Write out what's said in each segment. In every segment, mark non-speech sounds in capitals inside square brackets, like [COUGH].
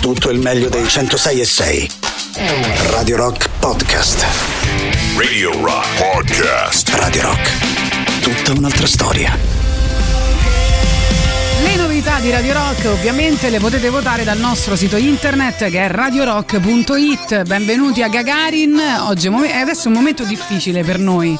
tutto il meglio dei 106 e 6. Radio Rock Podcast. Radio Rock Podcast. Radio Rock. Tutta un'altra storia. Le novità di Radio Rock ovviamente le potete votare dal nostro sito internet che è radiorock.it. Benvenuti a Gagarin. Oggi è mom- adesso è un momento difficile per noi.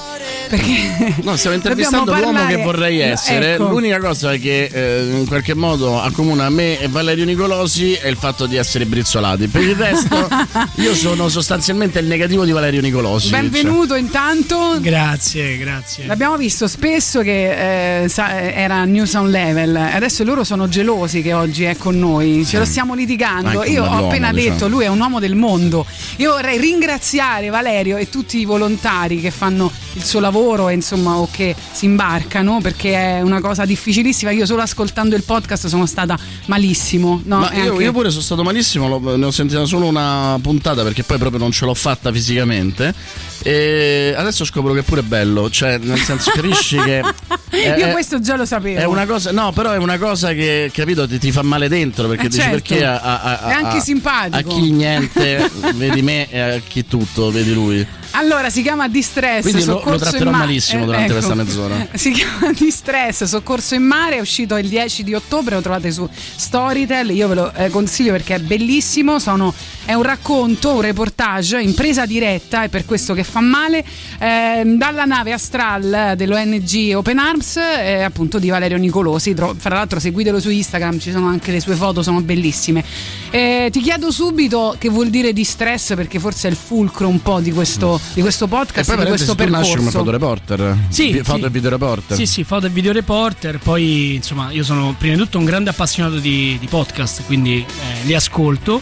Perché [LAUGHS] No, stiamo intervistando l'uomo parlare- che vorrei essere. Ecco. L'unica cosa che eh, in qualche modo accomuna me e Valerio Nicolosi è il fatto di essere brizzolati. Per il resto, [LAUGHS] io sono sostanzialmente il negativo di Valerio Nicolosi. Benvenuto intanto. Grazie, grazie. L'abbiamo visto spesso che eh, sa- era New Sound Level, adesso loro sono gelosi che oggi è con noi, ce lo stiamo litigando. Io ho appena diciamo. detto, lui è un uomo del mondo. Io vorrei ringraziare Valerio e tutti i volontari che fanno il suo lavoro e insomma o che si imbarcano perché è una cosa difficilissima. Io solo ascoltando il podcast sono stata malissimo. No, Ma è io, anche- io pure sono stato malissimo, ne ho sentita solo una puntata perché poi proprio non ce l'ho fatta fisicamente. E adesso scopro che è pure bello, cioè nel senso [LAUGHS] capisci che... è- Io è- questo già lo sapevo. È una cosa, no, però è una cosa che capito ti, ti fa male dentro perché Eh, dici certo. perché a, a- a- È anche simpatico. A chi niente vedi me e a chi tutto vedi lui. Allora si chiama Distress. Quindi lo- lo tratterò malissimo durante questa mezz'ora. [LAUGHS] Si chiama Distress, Soccorso in mare, è uscito il 10 di ottobre, lo trovate su Storytel. Io ve lo eh, consiglio perché è bellissimo. Sono, è un racconto, un reportage in presa diretta, è per questo che fa male. eh, dalla nave Astral dell'ONG Open Arms, eh, appunto di Valerio Nicolosi. Tro- Fra l'altro, seguitelo su Instagram, ci sono anche le sue foto, sono bellissime. Eh, ti chiedo subito che vuol dire distress, perché forse è il fulcro un po' di questo, di questo E podcast, poi di questo tu nasci come percorso. fotoreporter. Sì, Vi- foto sì. e videoreporter. Sì, sì, foto e videoreporter. Poi, insomma, io sono prima di tutto un grande appassionato di, di podcast, quindi eh, li ascolto.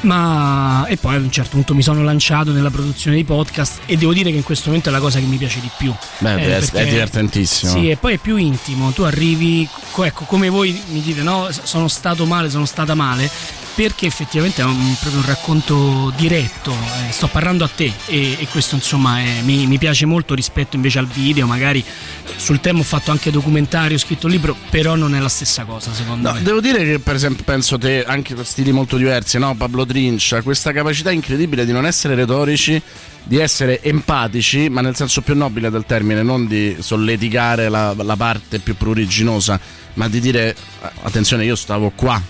Ma e poi a un certo punto mi sono lanciato nella produzione di podcast e devo dire che in questo momento è la cosa che mi piace di più. Beh, Eh, è, perché- è divertentissimo. Sì, e poi è più intimo. Tu arrivi, co- ecco, come voi mi dite, no? Sono stato male, sono stata male. Perché effettivamente è un, proprio un racconto diretto, eh, sto parlando a te e, e questo insomma è- mi, mi piace molto rispetto invece al video, magari sul tema ho fatto anche documentario, ho scritto un libro, però non è la stessa cosa secondo No, me. devo dire che per esempio penso te, anche stili molto diversi, no? Pablo Trincia, questa capacità incredibile di non essere retorici, di essere empatici, ma nel senso più nobile del termine, non di solleticare la, la parte più pruriginosa, ma di dire attenzione, io stavo qua,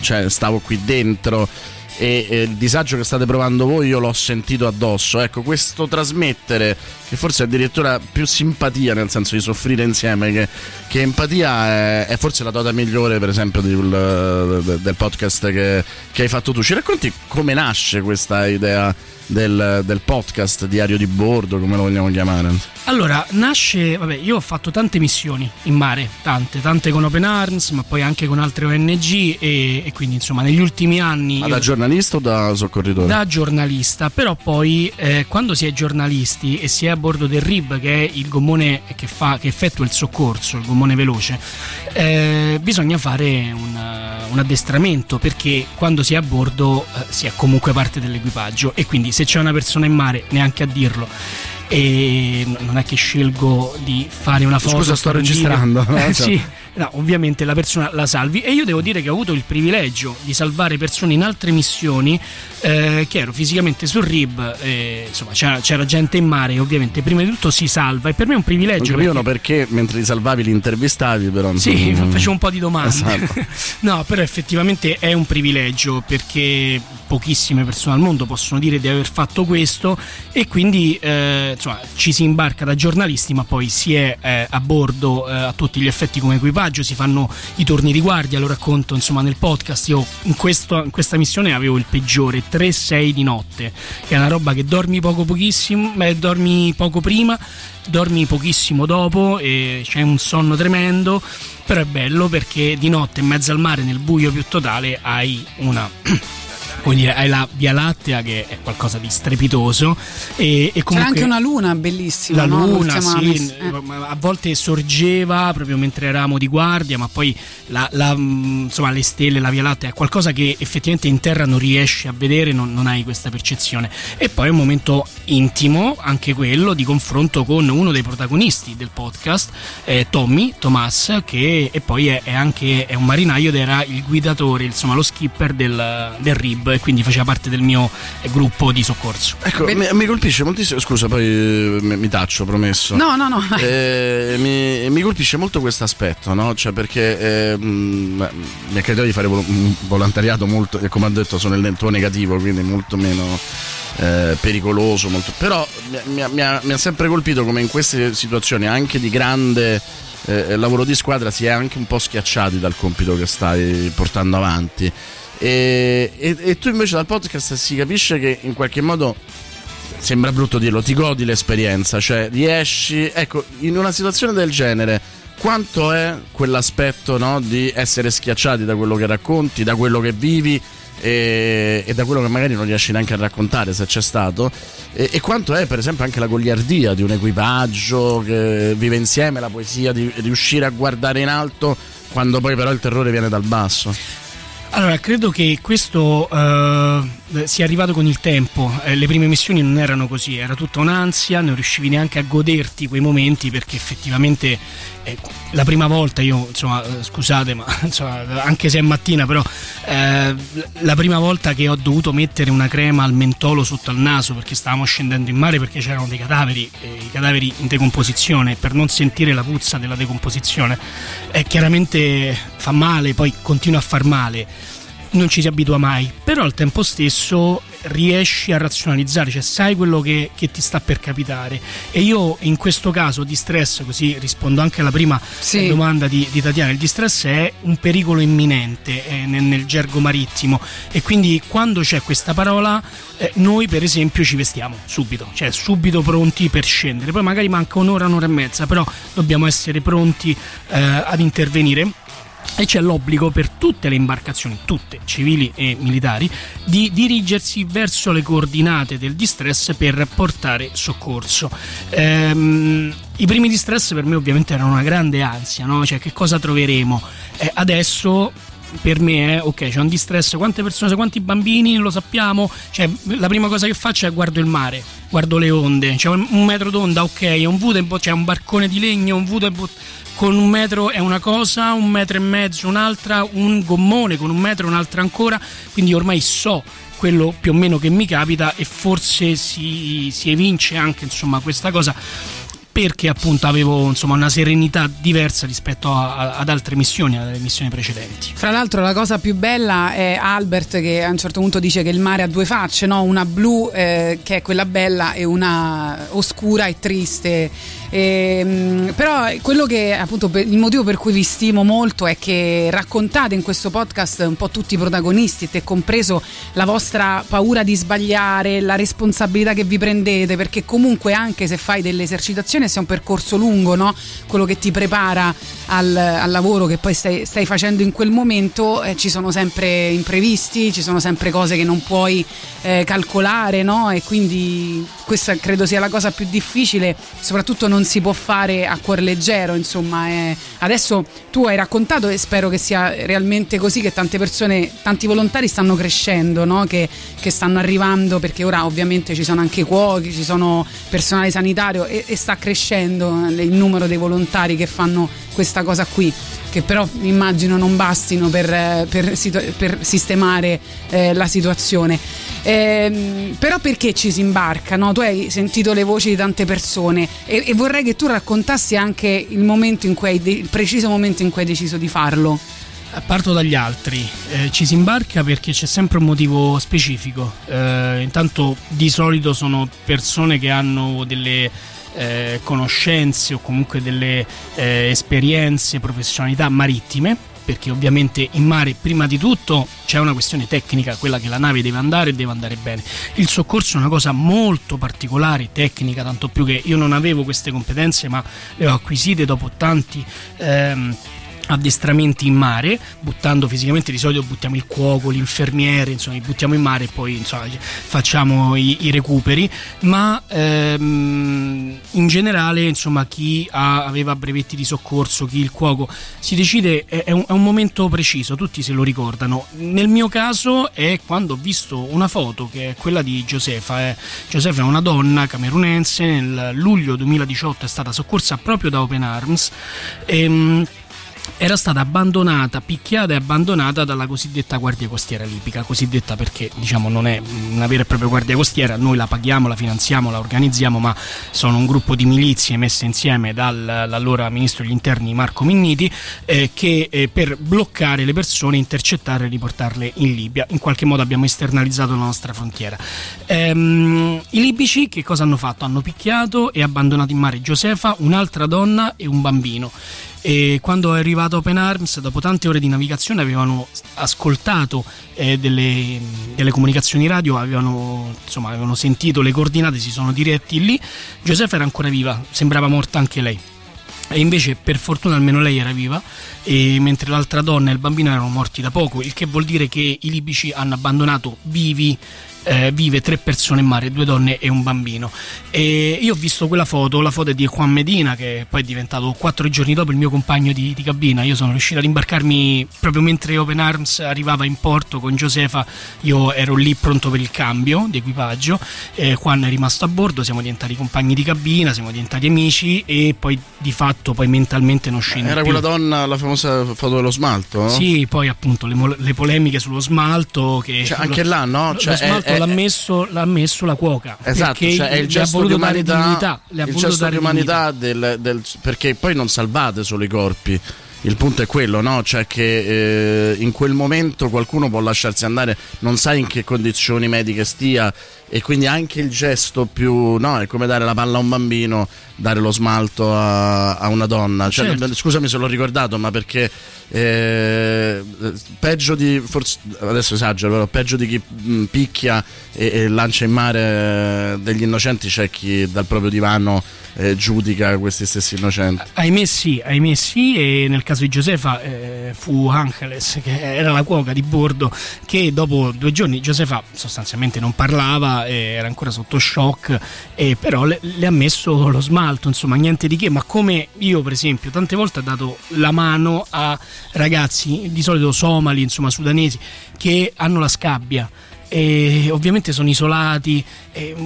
cioè stavo qui dentro. E, e il disagio che state provando voi io l'ho sentito addosso ecco questo trasmettere che forse è addirittura più simpatia nel senso di soffrire insieme che, che empatia è, è forse la dota migliore per esempio del, del- del podcast che, che hai fatto tu ci racconti come nasce questa idea del, del podcast diario di bordo come lo vogliamo chiamare Allora, nasce, vabbè, io ho fatto tante missioni in mare, tante, tante con Open Arms, ma poi anche con altre ONG e, e quindi insomma negli ultimi anni... ma io- da giornalista o da soccorritore? da giornalista, però poi eh, quando si è giornalisti e si è a bordo del RIB, che è il gommone che, fa, che effettua il soccorso, il gommone veloce, eh, bisogna fare un, eh, un addestramento perché quando si è a bordo eh, si è comunque parte dell'equipaggio e quindi se c'è una persona in mare, neanche a dirlo. E non è che scelgo di fare una foto. Scusa, sto registrando, no? [LAUGHS] Cioè. sì, No, ovviamente la persona la salvi e io devo dire che ho avuto il privilegio di salvare persone in altre missioni eh, che ero fisicamente sul RIB, e, insomma c'era, c'era gente in mare ovviamente prima di tutto si salva e per me è un non privilegio. capivano perché- perché mentre li salvavi li intervistavi però sì, insomma, facevo un po' di domande. Esatto. [LAUGHS] no, però effettivamente è un privilegio perché pochissime persone al mondo possono dire di aver fatto questo e quindi eh, insomma, ci si imbarca da giornalisti ma poi si è eh, a bordo eh, a tutti gli effetti come equipaggio, si fanno i turni di guardia, lo racconto insomma nel podcast. Io in, questo- in questa missione avevo il peggiore 3-6 di notte, che è una roba che dormi poco pochissimo, beh, dormi poco prima dormi pochissimo dopo e c'è un sonno tremendo, però è bello perché di notte in mezzo al mare nel buio più totale hai una [CLEARS THROAT] come dire, hai la Via Lattea che è qualcosa di strepitoso e, e comunque C'era anche una luna bellissima. la no? luna sì, eh. a volte sorgeva proprio mentre eravamo di guardia ma poi la- la, mh, insomma, le stelle, la Via Lattea è qualcosa che effettivamente in terra non riesci a vedere non, non hai questa percezione e poi è un momento intimo anche quello di confronto con uno dei protagonisti del podcast eh, Tommy Tomas che e poi è, è anche è un marinaio ed era il guidatore insomma lo skipper del, del RIB e quindi faceva parte del mio eh, gruppo di soccorso Ecco, mi, mi colpisce moltissimo. Scusa, poi eh, mi, mi taccio, promesso. No, no, no. Eh, mi, mi colpisce molto questo aspetto, no? Cioè, perché eh, mh, mi è capitato di fare un volontariato molto, e come ho detto, sono nel tuo negativo, quindi molto meno eh, pericoloso. Molto, però mi, mi ha- mi ha, mi ha sempre colpito come in queste situazioni, anche di grande eh, lavoro di squadra, si è anche un po' schiacciati dal compito che stai portando avanti. E, e- e tu invece dal podcast si capisce che in qualche modo sembra brutto dirlo, ti godi l'esperienza, cioè riesci, ecco, in una situazione del genere, quanto è quell'aspetto no, di essere schiacciati da quello che racconti, da quello che vivi e, e da quello che magari non riesci neanche a raccontare se c'è stato, e, e quanto è per esempio anche la goliardia di un equipaggio che vive insieme, la poesia di riuscire a guardare in alto quando poi però il terrore viene dal basso. Allora, credo che questo eh, sia arrivato con il tempo. Eh, le prime missioni non erano così, era tutta un'ansia, non riuscivi neanche a goderti quei momenti perché effettivamente eh, la prima volta io, insomma, eh, scusate, ma [LAUGHS] insomma, anche se è mattina, però eh, la prima volta che ho dovuto mettere una crema al mentolo sotto al naso perché stavamo scendendo in mare perché c'erano dei cadaveri, eh, i cadaveri in decomposizione, per non sentire la puzza della decomposizione, eh, chiaramente fa male, poi continua a far male non ci si abitua mai, però al tempo stesso riesci a razionalizzare, cioè sai quello che, che ti sta per capitare. E io in questo caso di stress, così rispondo anche alla prima Sì. domanda di, di Tatiana, il distress è un pericolo imminente eh, nel, nel gergo marittimo e quindi quando c'è questa parola eh, noi per esempio ci vestiamo subito, cioè subito pronti per scendere, poi magari manca un'ora, un'ora e mezza, però dobbiamo essere pronti eh, ad intervenire e c'è l'obbligo per tutte le imbarcazioni, tutte civili e militari, di dirigersi verso le coordinate del distress per portare soccorso. Ehm, I primi distress per me ovviamente erano una grande ansia, no? cioè che cosa troveremo? Eh, adesso per me è ok, c'è un distress, quante persone, quanti bambini, lo sappiamo, cioè la prima cosa che faccio è guardo il mare, guardo le onde, c'è un, metro d'onda, ok, un vuto, c'è un barcone di legno, un vuto con un metro è una cosa, un metro e mezzo un'altra, un gommone con un metro un'altra ancora, quindi ormai so quello più o meno che mi capita e forse si, si evince anche insomma questa cosa perché appunto avevo insomma una serenità diversa rispetto a- a- ad altre missioni, alle missioni precedenti. Fra l'altro la cosa più bella è Albert che a un certo punto dice che il mare ha due facce, no? una blu eh, che è quella bella e una oscura e triste. Ehm, però quello che appunto il motivo per cui vi stimo molto è che raccontate in questo podcast un po' tutti i protagonisti, te compreso la vostra paura di sbagliare, la responsabilità che vi prendete, perché comunque anche se fai delle esercitazioni sia un percorso lungo, no? quello che ti prepara al, al lavoro che poi stai, stai facendo in quel momento, eh, ci sono sempre imprevisti, ci sono sempre cose che non puoi eh, calcolare, no? E quindi questa credo sia la cosa più difficile, soprattutto non si può fare a cuor leggero, insomma. eh. Adesso tu hai raccontato e spero che sia realmente così, che tante persone, tanti volontari stanno crescendo, no? che, che stanno arrivando, perché ora ovviamente ci sono anche cuochi, ci sono personale sanitario e, e sta crescendo eh, il numero dei volontari che fanno questa cosa qui che però immagino non bastino per, eh, per per sistemare eh, la situazione. Ehm, però perché ci si imbarca? no? Tu hai sentito le voci di tante persone e, e vorrei che tu raccontassi anche il, hai il preciso momento in cui hai deciso di farlo. Parto dagli altri, Eh, ci si imbarca perché c'è sempre un motivo specifico. Eh, intanto di solito sono persone che hanno delle eh, conoscenze o comunque delle eh, esperienze, professionalità marittime, perché ovviamente in mare prima di tutto c'è una questione tecnica, quella che la nave deve andare e deve andare bene. Il soccorso è una cosa molto particolare, tecnica, tanto più che io non avevo queste competenze, ma le ho acquisite dopo tanti... ehm, addestramenti in mare, buttando fisicamente di solito buttiamo il cuoco, l'infermiere, insomma, li buttiamo in mare e poi insomma, facciamo i, i recuperi, ma ehm, in generale insomma, chi ha, aveva brevetti di soccorso, chi il cuoco, si decide, è, è, un, è, un, momento preciso, tutti se lo ricordano. Nel mio caso è quando ho visto una foto che è quella di Josefa, eh. Josefa è una donna camerunense, nel luglio 2018 è stata soccorsa proprio da Open Arms. Ehm, era stata abbandonata, picchiata e abbandonata dalla cosiddetta Guardia Costiera libica, cosiddetta perché diciamo non è una vera e propria Guardia Costiera, noi la paghiamo, la finanziamo, la organizziamo, ma sono un gruppo di milizie messe insieme dall'allora ministro degli interni Marco Minniti eh, che eh, per bloccare le persone, intercettarle e riportarle in Libia. In qualche modo abbiamo esternalizzato la nostra frontiera. Ehm, I libici che cosa hanno fatto? Hanno picchiato e abbandonato in mare Josefa, un'altra donna e un bambino e quando è arrivato Open Arms dopo tante ore di navigazione avevano ascoltato eh, delle, delle, comunicazioni radio avevano, insomma, avevano sentito le coordinate si sono diretti lì. Giuseppa era ancora viva sembrava morta anche lei. E invece per fortuna almeno lei era viva mentre l'altra donna e il bambino erano morti da poco il che vuol dire che i libici hanno abbandonato vivi eh, vive tre persone in mare, due donne e un bambino. E io ho visto quella foto, la foto è di Juan Medina, che poi è diventato quattro giorni dopo il mio compagno di, di cabina. Io sono riuscito ad imbarcarmi proprio mentre Open Arms arrivava in porto con Josefa. Io ero lì pronto per il cambio di equipaggio. Eh, Juan è rimasto a bordo, siamo diventati compagni di cabina, siamo diventati amici e poi di fatto poi mentalmente non scende. Era più. quella donna, la famosa foto dello smalto? Sì, poi appunto le, le polemiche sullo smalto. Che cioè, anche là, no? Cioè, lo smalto è, l'ha, messo, l'ha, messo, la cuoca. Esatto, cioè è il gesto di umanità, dignità, il gesto di umanità del, del, perché poi non salvate solo i corpi. Il punto è quello, no? Cioè che eh, in quel momento qualcuno può lasciarsi andare, non sai in che condizioni mediche stia e quindi anche il gesto più, no? È come dare la palla a un bambino, dare lo smalto a, a una donna. Cioè, certo. Scusami se l'ho ricordato, ma perché eh, peggio di forse, adesso esagero però peggio di chi mh, picchia e, e, lancia in mare degli innocenti c'è chi dal proprio divano eh, giudica questi stessi innocenti ahimè sì, ahimè sì e nel caso di Josefa eh, fu Angeles che era la cuoca di bordo che dopo due giorni Josefa sostanzialmente non parlava era ancora sotto shock però le, le ha messo lo smalto insomma niente di che. Ma come io per esempio tante volte ho dato la mano a ragazzi di solito somali, insomma sudanesi, che hanno la scabbia. E ovviamente sono isolati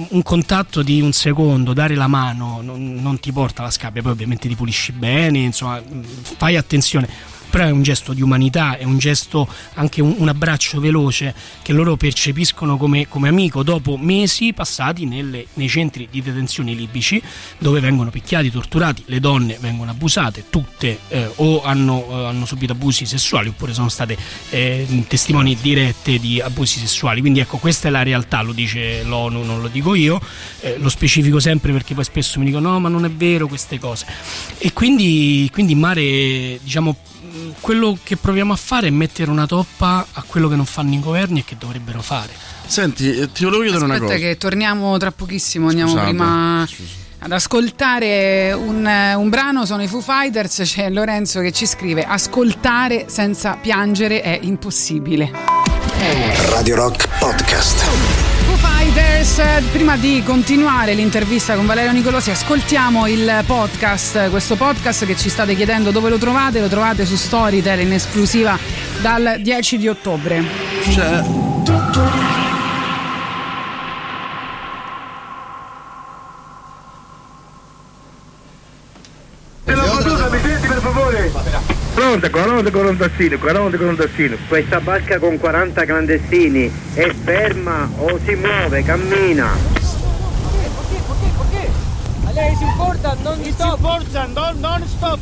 un contatto di un secondo dare la mano non, non ti porta alla scabbia. Poi ovviamente ti pulisci bene insomma fai attenzione però è un gesto di umanità, è un gesto anche un, un abbraccio veloce che loro percepiscono come, come amico dopo mesi passati nelle, nei centri di detenzione libici dove vengono picchiati, torturati, le donne vengono abusate, tutte eh, o hanno, eh, hanno, subito abusi sessuali oppure sono state eh, testimoni dirette di abusi sessuali. Quindi ecco, questa è la realtà, lo dice l'ONU, non lo dico io, eh, lo specifico sempre perché poi spesso mi dicono no ma non è vero queste cose. E quindi, quindi in mare diciamo quello che proviamo a fare è mettere una toppa a quello che non fanno i governi e che dovrebbero fare. Senti, eh, ti volevo chiedere Aspetta una cosa. che torniamo tra pochissimo, andiamo Scusate. prima ad ascoltare un, un, brano, sono i Foo Fighters, c'è Lorenzo che ci scrive ascoltare senza piangere è impossibile. Radio Rock Podcast. Prima di continuare l'intervista con Valerio Nicolosi, ascoltiamo il podcast, questo podcast che ci state chiedendo dove lo trovate, lo trovate su Storytel in esclusiva dal 10 di ottobre. Cioè... 40, 40 clandestini, 40 clandestini. Questa barca con 40 clandestini è ferma o si muove, cammina. Perché? Perché? Perché? Allora, it's non it's stop. non, non stop,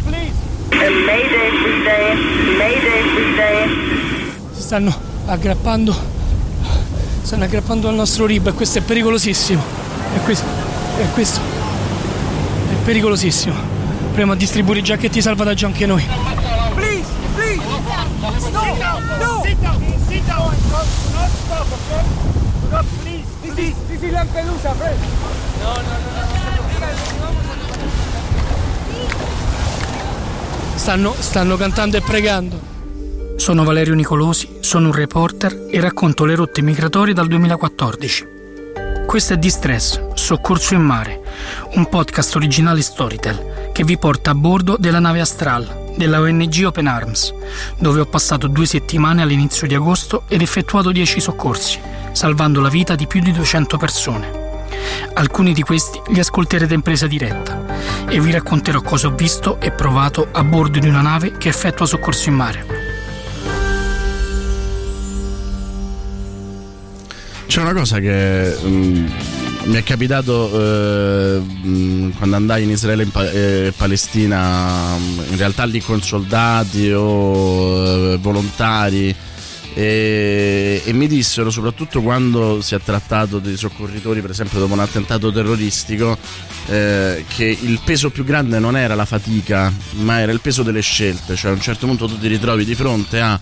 Si stanno aggrappando, stanno aggrappando al nostro rib e questo è pericolosissimo. E questo, e questo è pericolosissimo. Prima a distribuire i giacchetti salvataggio anche noi. No, please. This is this is Lampedusa, friend. No, no, no. stanno, stanno cantando e pregando. Sono Valerio Nicolosi, sono un reporter e racconto le rotte migratorie dal 2014. Questo è Distress, Soccorso in mare, un podcast originale Storytel che vi porta a bordo della nave Astral della ONG Open Arms, dove ho passato due settimane all'inizio di agosto ed effettuato 10 soccorsi, salvando la vita di più di 200 persone. Alcuni di questi li ascolterete in presa diretta e vi racconterò cosa ho visto e provato a bordo di una nave che effettua soccorso in mare. C'è una cosa che mm, mi è capitato eh, quando andai in Israele e Pa- eh, Palestina, in realtà lì con soldati o eh, volontari. E, e mi dissero, soprattutto quando si è trattato dei soccorritori, per esempio dopo un attentato terroristico, eh, che il peso più grande non era la fatica, ma era il peso delle scelte. Cioè a un certo punto tu ti ritrovi di fronte a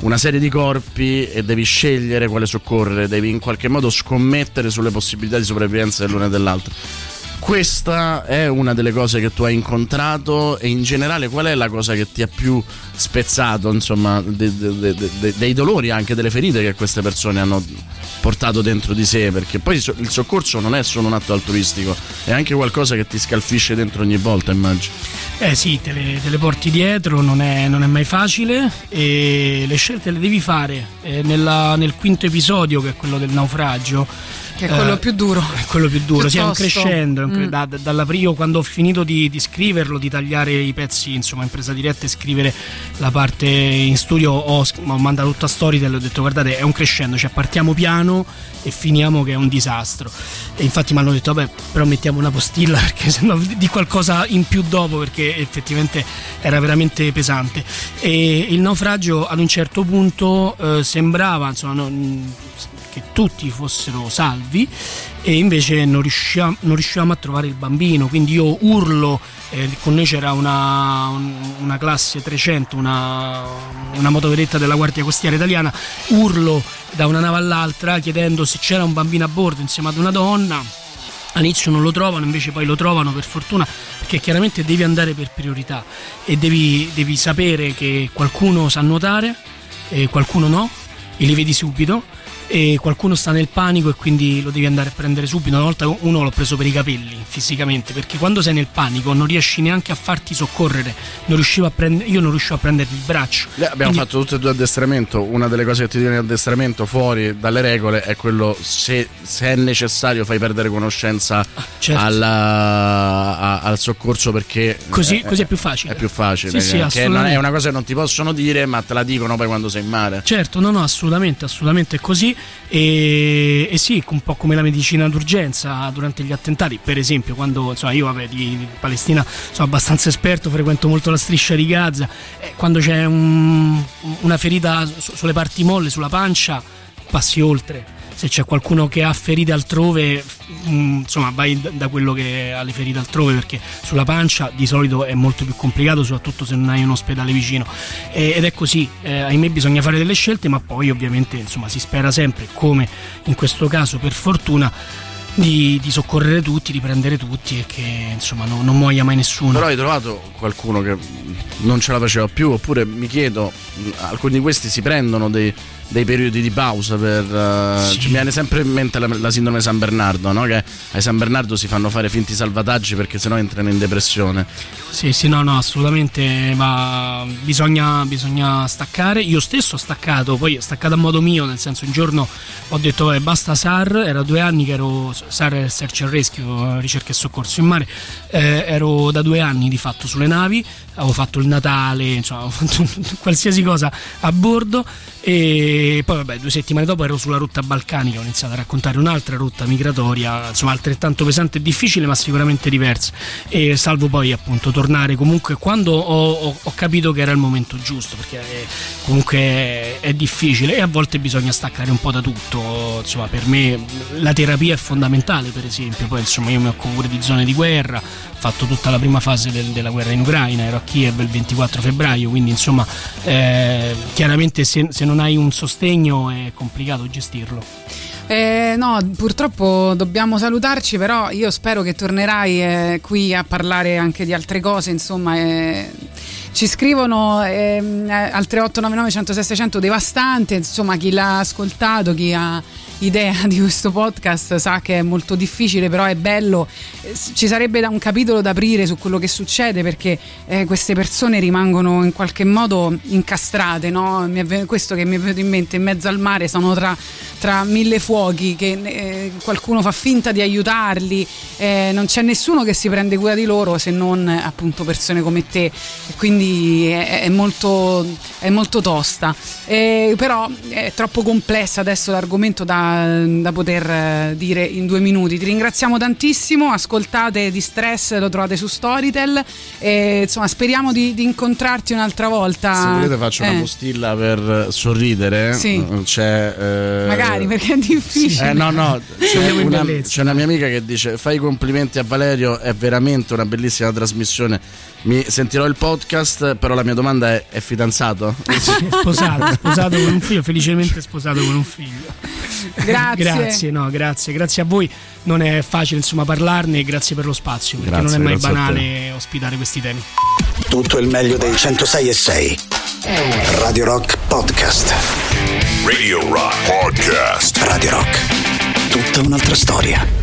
una serie di corpi e devi scegliere quale soccorrere, devi in qualche modo scommettere sulle possibilità di sopravvivenza dell'uno e dell'altro. Questa è una delle cose che tu hai incontrato e in generale qual è la cosa che ti ha più spezzato, insomma, de- de- de- dei dolori anche delle ferite che queste persone hanno portato dentro di sé, perché poi il soccorso non è solo un atto altruistico, è anche qualcosa che ti scalfisce dentro ogni volta, immagino. Eh sì, te le, te le porti dietro, non è, non è, mai facile e le scelte le devi fare. Eh, nella, nel quinto episodio, che è quello del naufragio, che è quello eh, più duro. È quello più duro, sì, è un crescendo. Mm. Da, dalla prima, quando ho finito di, di, scriverlo, di tagliare i pezzi, insomma, in presa diretta e scrivere la parte in studio, ho, ho mandato tutta Storytel e ho detto guardate, è un crescendo, cioè partiamo piano e finiamo che è un disastro. E infatti mi hanno detto, vabbè, però mettiamo una postilla [LAUGHS] perché sennò di qualcosa in più dopo, perché effettivamente era veramente pesante. E il naufragio ad un certo punto eh, sembrava, insomma, non, che tutti fossero salvi e invece non riusciamo, non riuscivamo a trovare il bambino, quindi io urlo, eh, con noi c'era una, una classe 300, una, una motovedetta della Guardia Costiera Italiana, urlo da una nave all'altra chiedendo se c'era un bambino a bordo insieme ad una donna. All'inizio non lo trovano, invece poi lo trovano per fortuna, perché chiaramente devi andare per priorità e devi, devi sapere che qualcuno sa nuotare e qualcuno no, e li vedi subito e qualcuno sta nel panico e quindi lo devi andare a prendere subito. Una volta uno l'ho preso per i capelli fisicamente perché quando sei nel panico non riesci neanche a farti soccorrere. Non a prend- io non riuscivo a prenderti il braccio. Beh, abbiamo quindi... fatto tutti e due addestramento. Una delle cose che ti dicono in addestramento fuori dalle regole è quello se, se è necessario fai perdere conoscenza certo. alla, a, al soccorso perché così, è, così, è, più facile. È più facile. Sì, sì, che non è una cosa che non ti possono dire, ma te la dicono poi quando sei in mare. Certo, no, no, assolutamente, assolutamente è così. E, e, sì, un po' come la medicina d'urgenza durante gli attentati, per esempio, quando insomma, io vabbè, di, di, Palestina sono abbastanza esperto, frequento molto la striscia di Gaza, eh, quando c'è un, una ferita su, sulle parti molle, sulla pancia, passi oltre se c'è qualcuno che ha ferite altrove, mm, insomma, vai da quello che ha le ferite altrove perché sulla pancia di solito è molto più complicato, soprattutto se non hai un ospedale vicino. Ed è così, eh, ahimè bisogna fare delle scelte, ma poi ovviamente insomma, si spera sempre, come in questo caso per fortuna, di, di, soccorrere tutti, di prendere tutti e che insomma no, non muoia mai nessuno. Però hai trovato qualcuno che non ce la faceva più, oppure mi chiedo, alcuni di questi si prendono dei dei periodi di pausa per uh, sì. mi viene sempre in mente la, la sindrome San Bernardo no? che ai San Bernardo si fanno fare finti salvataggi perché sennò entrano in depressione sì sì no no assolutamente ma bisogna, bisogna staccare io stesso ho staccato poi ho staccato a modo mio nel senso un giorno ho detto eh, basta SAR era due anni che ero SAR Search and Rescue ricerca e soccorso in mare eh, ero da due anni di fatto sulle navi avevo fatto il Natale insomma [LAUGHS] avevo fatto qualsiasi cosa a bordo e poi vabbè due settimane dopo ero sulla rotta balcanica ho iniziato a raccontare un'altra rotta migratoria insomma altrettanto pesante e difficile ma sicuramente diversa. E salvo poi appunto tornare comunque quando ho, ho, ho capito che era il momento giusto perché è, comunque è, è, difficile e a volte bisogna staccare un po' da tutto insomma per me la terapia è fondamentale per esempio. Poi insomma io mi occupo pure di zone di guerra fatto tutta la prima fase del, della guerra in Ucraina ero a Kiev il 24 febbraio quindi insomma eh, chiaramente se, se non hai un sostegno è complicato gestirlo. Eh, no, purtroppo dobbiamo salutarci, però io spero che tornerai eh, qui a parlare anche di altre cose, insomma. Eh ci scrivono ehm, al 3899 106 600 devastante, insomma chi l'ha ascoltato, chi ha idea di questo podcast sa che è molto difficile, però è bello. Eh, Ci sarebbe un capitolo da aprire su quello che succede perché eh, queste persone rimangono in qualche modo incastrate. No? Questo che mi è venuto in mente, in mezzo al mare, sono tra, tra mille fuochi, che eh, qualcuno fa finta di aiutarli, eh, non c'è nessuno che si prende cura di loro se non appunto persone come te. E quindi è, è molto, è molto tosta. Eh, però è troppo complessa adesso l'argomento da, da poter eh, dire in due minuti. Ti ringraziamo tantissimo, ascoltate di stress, lo trovate su Storytel. E, insomma, speriamo di, di incontrarti un'altra volta. Se volete faccio una Eh, postilla per sorridere. Sì. C'è, eh, Magari perché è difficile. Eh, no, no, c'è una, c'è una mia amica che dice: Fai i complimenti a Valerio, è veramente una bellissima trasmissione. Mi sentirò il podcast, però la mia domanda è: è fidanzato? [LAUGHS] sposato, sposato con un figlio, felicemente sposato con un figlio. Grazie. grazie, no, grazie, grazie a voi. Non è facile insomma parlarne, grazie per lo spazio, perché Grazie, non è mai banale ospitare questi temi. Tutto il meglio dei 106 e 6. Radio Rock Podcast. Radio Rock Podcast. Radio Rock. Tutta un'altra storia.